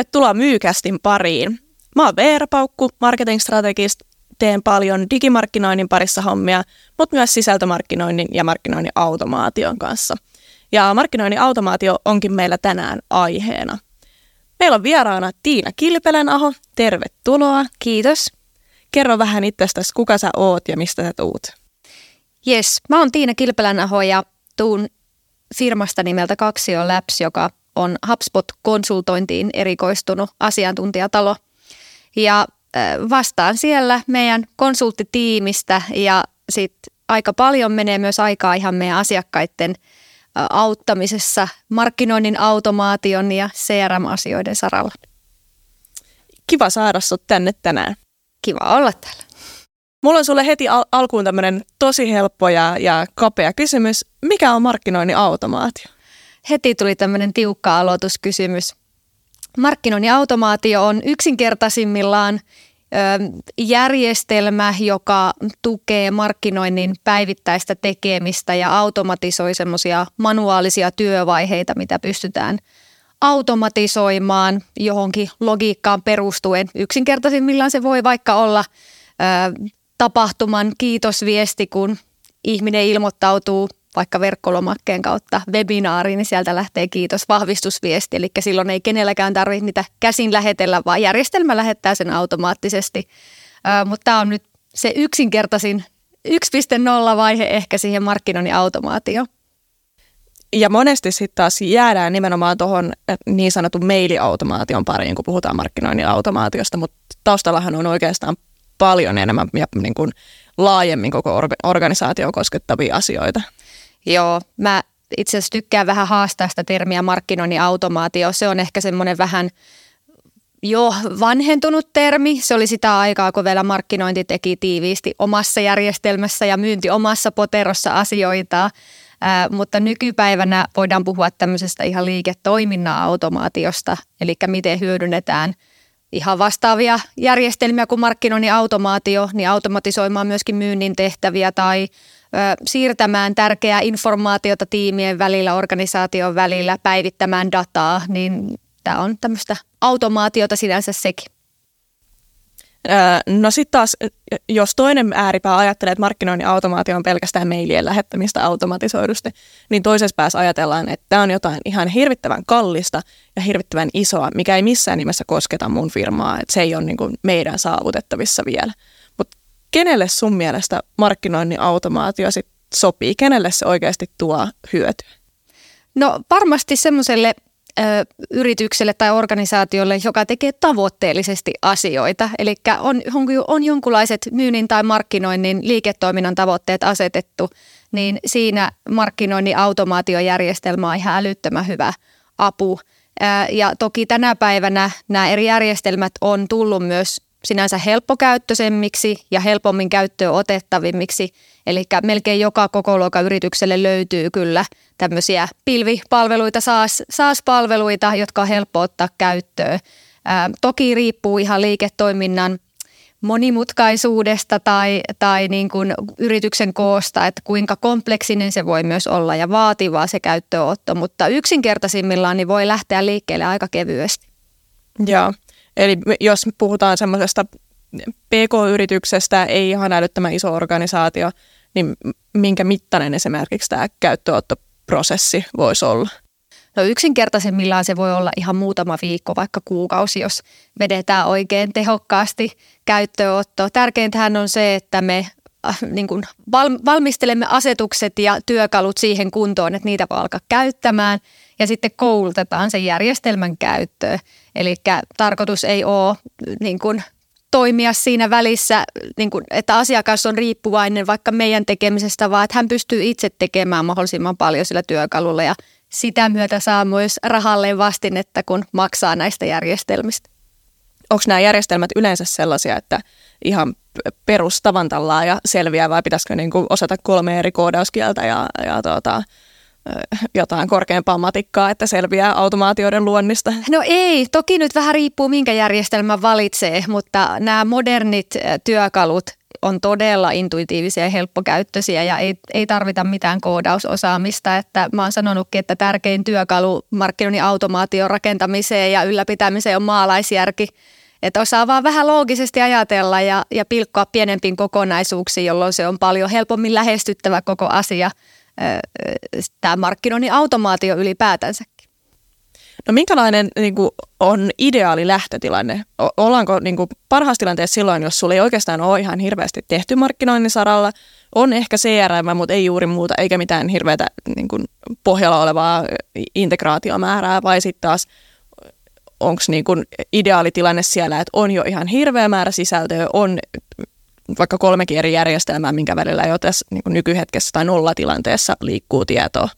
Tervetuloa Myykästin pariin. Mä oon Veera Paukku, marketing-strategist, teen paljon digimarkkinoinnin parissa hommia, mutta myös sisältömarkkinoinnin ja markkinoinnin automaation kanssa. Ja markkinoinnin automaatio onkin meillä tänään aiheena. Meillä on vieraana Tiina Kilpelänaho. Tervetuloa. Kiitos. Kerro vähän itsestäsi, kuka sä oot ja mistä sä tuut. Yes, mä oon Tiina Kilpelänaho ja tuun firmasta nimeltä Kaksio Labs, joka on HubSpot-konsultointiin erikoistunut asiantuntijatalo. Ja vastaan siellä meidän konsulttitiimistä ja sitten aika paljon menee myös aikaa ihan meidän asiakkaiden auttamisessa markkinoinnin automaation ja CRM-asioiden saralla. Kiva saada sut tänne tänään. Kiva olla täällä. Mulla on sulle heti al- alkuun tämmöinen tosi helppo ja, ja kapea kysymys. Mikä on markkinoinnin automaatio? Heti tuli tämmöinen tiukka aloituskysymys. Markkinoinnin automaatio on yksinkertaisimmillaan järjestelmä, joka tukee markkinoinnin päivittäistä tekemistä ja automatisoi semmoisia manuaalisia työvaiheita, mitä pystytään automatisoimaan johonkin logiikkaan perustuen. Yksinkertaisimmillaan se voi vaikka olla tapahtuman kiitosviesti, kun ihminen ilmoittautuu vaikka verkkolomakkeen kautta webinaariin, niin sieltä lähtee kiitos vahvistusviesti. Eli silloin ei kenelläkään tarvitse niitä käsin lähetellä, vaan järjestelmä lähettää sen automaattisesti. Ö, mutta tämä on nyt se yksinkertaisin 1.0 vaihe ehkä siihen markkinoinnin automaatioon. Ja monesti sitten taas jäädään nimenomaan tuohon niin sanotun mailiautomaation pariin, kun puhutaan markkinoinnin automaatiosta, mutta taustallahan on oikeastaan paljon enemmän ja niin kuin laajemmin koko organisaatio koskettavia asioita. Joo, mä itse asiassa tykkään vähän haastaa sitä termiä markkinoinnin automaatio. Se on ehkä semmoinen vähän jo vanhentunut termi. Se oli sitä aikaa, kun vielä markkinointi teki tiiviisti omassa järjestelmässä ja myynti omassa poterossa asioita. Ää, mutta nykypäivänä voidaan puhua tämmöisestä ihan liiketoiminnan automaatiosta, eli miten hyödynnetään ihan vastaavia järjestelmiä kuin markkinoinnin automaatio, niin automatisoimaan myöskin myynnin tehtäviä tai siirtämään tärkeää informaatiota tiimien välillä, organisaation välillä, päivittämään dataa, niin tämä on tämmöistä automaatiota sinänsä sekin. No sitten taas, jos toinen ääripää ajattelee, että markkinoinnin automaatio on pelkästään mailien lähettämistä automatisoidusti, niin toisessa päässä ajatellaan, että tämä on jotain ihan hirvittävän kallista ja hirvittävän isoa, mikä ei missään nimessä kosketa mun firmaa, että se ei ole niin meidän saavutettavissa vielä kenelle sun mielestä markkinoinnin automaatio sit sopii? Kenelle se oikeasti tuo hyötyä? No varmasti semmoiselle yritykselle tai organisaatiolle, joka tekee tavoitteellisesti asioita. Eli on, on, on jonkunlaiset myynnin tai markkinoinnin liiketoiminnan tavoitteet asetettu, niin siinä markkinoinnin automaatiojärjestelmä on ihan älyttömän hyvä apu. Ja toki tänä päivänä nämä eri järjestelmät on tullut myös sinänsä helppokäyttöisemmiksi ja helpommin käyttöön otettavimmiksi. Eli melkein joka koko luokan yritykselle löytyy kyllä tämmöisiä pilvipalveluita, SaaS, SaaS-palveluita, jotka on helppo ottaa käyttöön. Ää, toki riippuu ihan liiketoiminnan monimutkaisuudesta tai, tai niin kuin yrityksen koosta, että kuinka kompleksinen se voi myös olla ja vaativaa se käyttöönotto, mutta yksinkertaisimmillaan niin voi lähteä liikkeelle aika kevyesti. Joo. Eli jos puhutaan semmoisesta PK-yrityksestä, ei ihan älyttömän iso organisaatio, niin minkä mittainen esimerkiksi tämä käyttöottoprosessi voisi olla? No yksinkertaisemmillaan se voi olla ihan muutama viikko, vaikka kuukausi, jos vedetään oikein tehokkaasti käyttöönotto. Tärkeintähän on se, että me äh, niin kuin valmistelemme asetukset ja työkalut siihen kuntoon, että niitä voi alkaa käyttämään ja sitten koulutetaan sen järjestelmän käyttöön. Eli tarkoitus ei ole niin kuin, toimia siinä välissä, niin kuin, että asiakas on riippuvainen vaikka meidän tekemisestä, vaan että hän pystyy itse tekemään mahdollisimman paljon sillä työkalulla ja sitä myötä saa myös rahalleen vastinetta, kun maksaa näistä järjestelmistä. Onko nämä järjestelmät yleensä sellaisia, että ihan perustavantallaan ja selviää vai pitäisikö niin kuin osata kolme eri koodauskieltä ja, ja tuota, jotain korkeampaa matikkaa, että selviää automaatioiden luonnista? No ei, toki nyt vähän riippuu minkä järjestelmän valitsee, mutta nämä modernit työkalut on todella intuitiivisia ja helppokäyttöisiä ja ei, ei tarvita mitään koodausosaamista. Että mä oon sanonutkin, että tärkein työkalu markkinoinnin automaation rakentamiseen ja ylläpitämiseen on maalaisjärki. Että osaa vaan vähän loogisesti ajatella ja, ja pilkkoa pienempiin kokonaisuuksiin, jolloin se on paljon helpommin lähestyttävä koko asia, tämä markkinoinnin automaatio ylipäätänsä. No minkälainen niin kuin, on ideaali lähtötilanne? O- ollaanko niin kuin, parhaassa tilanteessa silloin, jos sulla ei oikeastaan ole ihan hirveästi tehty markkinoinnin saralla, on ehkä CRM, mutta ei juuri muuta, eikä mitään hirveätä niin kuin, pohjalla olevaa integraatiomäärää, vai sitten taas onko niin ideaali tilanne siellä, että on jo ihan hirveä määrä sisältöä, on vaikka kolmekin eri järjestelmää, minkä välillä jo tässä niin kuin nykyhetkessä tai nollatilanteessa liikkuu tietoa?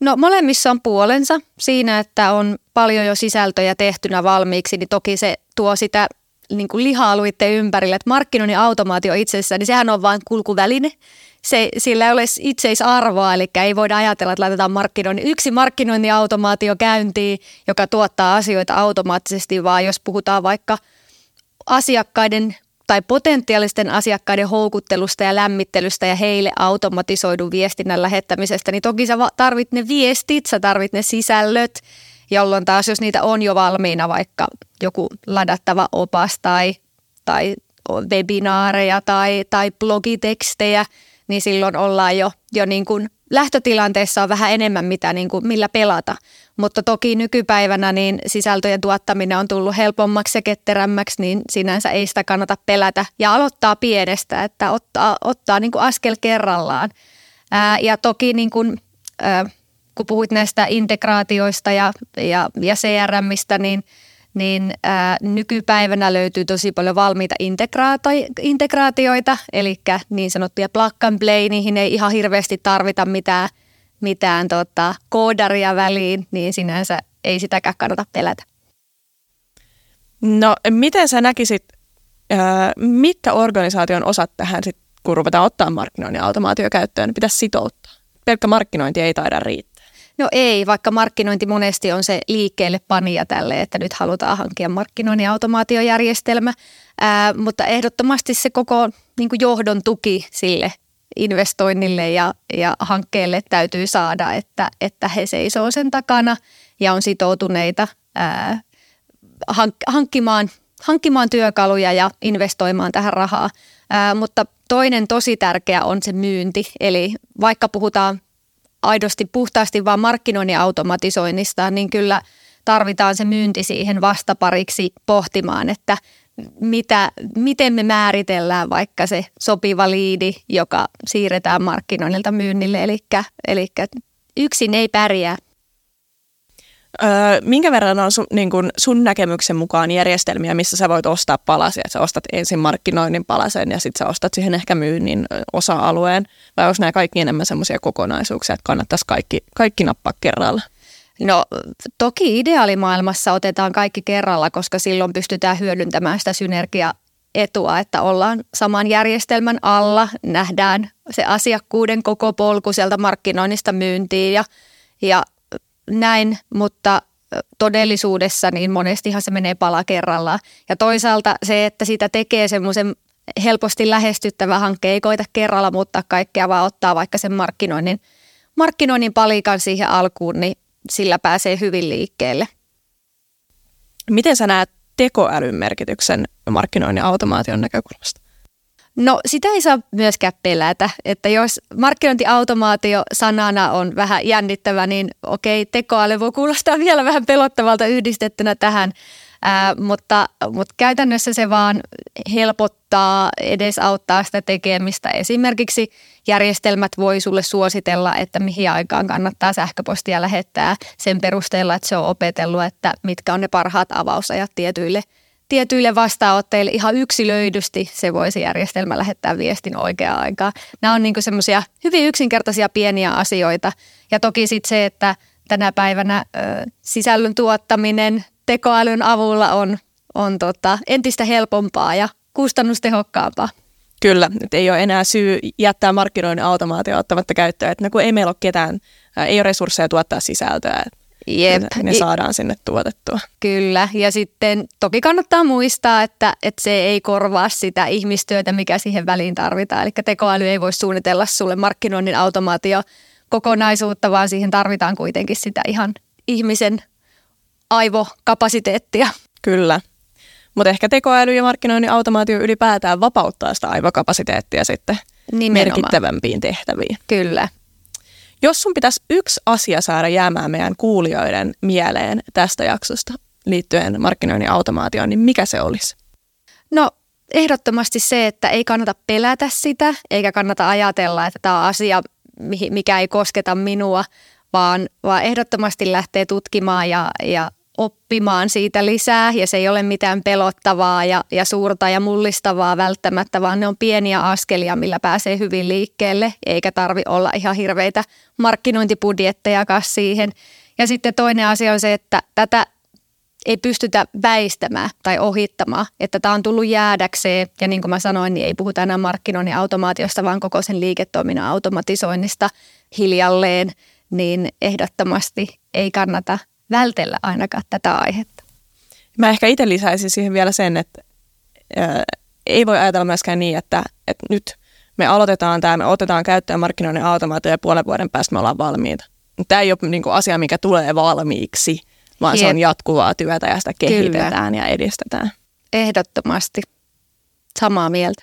No molemmissa on puolensa siinä, että on paljon jo sisältöjä tehtynä valmiiksi, niin toki se tuo sitä niin kuin liha-alueiden ympärille, että markkinoinnin automaatio itsessään, niin sehän on vain kulkuväline. Se, sillä ei ole itseisarvoa, eli ei voida ajatella, että laitetaan markkinoinnin, yksi markkinointiautomaatio käyntiin, joka tuottaa asioita automaattisesti, vaan jos puhutaan vaikka asiakkaiden tai potentiaalisten asiakkaiden houkuttelusta ja lämmittelystä ja heille automatisoidun viestinnän lähettämisestä, niin toki sä tarvit ne viestit, sä tarvit ne sisällöt, jolloin taas jos niitä on jo valmiina vaikka joku ladattava opas tai, tai webinaareja tai, tai blogitekstejä, niin silloin ollaan jo, jo niin kuin lähtötilanteessa on vähän enemmän mitä niin kuin, millä pelata. Mutta toki nykypäivänä niin sisältöjen tuottaminen on tullut helpommaksi ja ketterämmäksi, niin sinänsä ei sitä kannata pelätä. Ja aloittaa pienestä, että ottaa, ottaa niin kuin askel kerrallaan. Ää, ja toki niin kuin, ää, kun puhuit näistä integraatioista ja, ja, ja CRMistä, niin – niin ää, nykypäivänä löytyy tosi paljon valmiita integraatioita, eli niin sanottuja plug and play, niihin ei ihan hirveästi tarvita mitään, mitään tota, koodaria väliin, niin sinänsä ei sitäkään kannata pelätä. No miten sä näkisit, ää, mitkä organisaation osat tähän sit, kun ruvetaan ottaa markkinoinnin automaatio käyttöön, pitäisi sitouttaa? Pelkkä markkinointi ei taida riittää. No ei, vaikka markkinointi monesti on se liikkeelle panija tälle, että nyt halutaan hankkia markkinoinnin automaatiojärjestelmä, ää, mutta ehdottomasti se koko niin kuin johdon tuki sille investoinnille ja, ja hankkeelle täytyy saada, että, että he seisoo sen takana ja on sitoutuneita ää, hank- hankkimaan, hankkimaan työkaluja ja investoimaan tähän rahaa. Ää, mutta toinen tosi tärkeä on se myynti, eli vaikka puhutaan aidosti puhtaasti vaan markkinoinnin automatisoinnista, niin kyllä tarvitaan se myynti siihen vastapariksi pohtimaan, että mitä, miten me määritellään vaikka se sopiva liidi, joka siirretään markkinoinnilta myynnille. Eli, eli yksin ei pärjää. Öö, minkä verran on sun, niin kun sun näkemyksen mukaan järjestelmiä, missä sä voit ostaa palasia? Sä ostat ensin markkinoinnin palasen ja sitten sä ostat siihen ehkä myynnin osa-alueen. Vai onko nämä kaikki enemmän semmoisia kokonaisuuksia, että kannattaisi kaikki, kaikki nappaa kerralla? No toki ideaalimaailmassa otetaan kaikki kerralla, koska silloin pystytään hyödyntämään sitä synergia etua, että ollaan saman järjestelmän alla, nähdään se asiakkuuden koko polku sieltä markkinoinnista myyntiin ja, ja näin, mutta todellisuudessa niin monestihan se menee pala kerrallaan. Ja toisaalta se, että sitä tekee semmoisen helposti lähestyttävä hankke, ei koita kerralla muuttaa kaikkea, vaan ottaa vaikka sen markkinoinnin, markkinoinnin palikan siihen alkuun, niin sillä pääsee hyvin liikkeelle. Miten sä näet tekoälyn merkityksen markkinoinnin automaation näkökulmasta? No sitä ei saa myöskään pelätä, että jos markkinointiautomaatio sanana on vähän jännittävä, niin okei, tekoäly voi kuulostaa vielä vähän pelottavalta yhdistettynä tähän, ää, mutta, mutta käytännössä se vaan helpottaa, edesauttaa sitä tekemistä. Esimerkiksi järjestelmät voi sulle suositella, että mihin aikaan kannattaa sähköpostia lähettää sen perusteella, että se on opetellut, että mitkä on ne parhaat avausajat tietyille – tietyille vastaanotteille ihan yksilöidysti se voisi järjestelmä lähettää viestin oikeaan aikaan. Nämä on niin semmoisia hyvin yksinkertaisia pieniä asioita. Ja toki sitten se, että tänä päivänä ö, sisällön tuottaminen tekoälyn avulla on, on tota, entistä helpompaa ja kustannustehokkaampaa. Kyllä, että ei ole enää syy jättää markkinoinnin automaatio ottamatta käyttöön, että no kun ei meillä ole ketään, ei ole resursseja tuottaa sisältöä, Jep. ne saadaan sinne tuotettua. Kyllä, ja sitten toki kannattaa muistaa, että, että se ei korvaa sitä ihmistyötä, mikä siihen väliin tarvitaan. Eli tekoäly ei voi suunnitella sulle markkinoinnin automaatio kokonaisuutta, vaan siihen tarvitaan kuitenkin sitä ihan ihmisen aivokapasiteettia. Kyllä. Mutta ehkä tekoäly ja markkinoinnin automaatio ylipäätään vapauttaa sitä aivokapasiteettia sitten Nimenomaan. merkittävämpiin tehtäviin. Kyllä. Jos sun pitäisi yksi asia saada jäämään meidän kuulijoiden mieleen tästä jaksosta liittyen markkinoinnin automaatioon, niin mikä se olisi? No ehdottomasti se, että ei kannata pelätä sitä, eikä kannata ajatella, että tämä on asia, mikä ei kosketa minua, vaan, vaan ehdottomasti lähtee tutkimaan ja, ja oppimaan siitä lisää ja se ei ole mitään pelottavaa ja, ja suurta ja mullistavaa välttämättä, vaan ne on pieniä askelia, millä pääsee hyvin liikkeelle, eikä tarvi olla ihan hirveitä markkinointibudjetteja siihen. Ja sitten toinen asia on se, että tätä ei pystytä väistämään tai ohittamaan, että tämä on tullut jäädäkseen ja niin kuin mä sanoin, niin ei puhuta enää markkinoinnin automaatiosta, vaan koko sen liiketoiminnan automatisoinnista hiljalleen, niin ehdottomasti ei kannata vältellä ainakaan tätä aihetta. Mä ehkä itse lisäisin siihen vielä sen, että ää, ei voi ajatella myöskään niin, että, että nyt me aloitetaan tämä, me otetaan käyttöön markkinoinnin automaatio ja puolen vuoden päästä me ollaan valmiita. Tämä ei ole niin kuin asia, mikä tulee valmiiksi, vaan Jep. se on jatkuvaa työtä ja sitä kehitetään Kyllä. ja edistetään. Ehdottomasti. Samaa mieltä.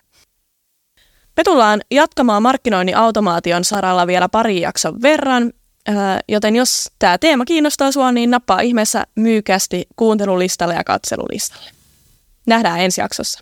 Me tullaan jatkamaan markkinoinnin automaation saralla vielä pari jakson verran. Joten jos tämä teema kiinnostaa sinua, niin nappaa ihmeessä myykästi kuuntelulistalle ja katselulistalle. Nähdään ensi jaksossa.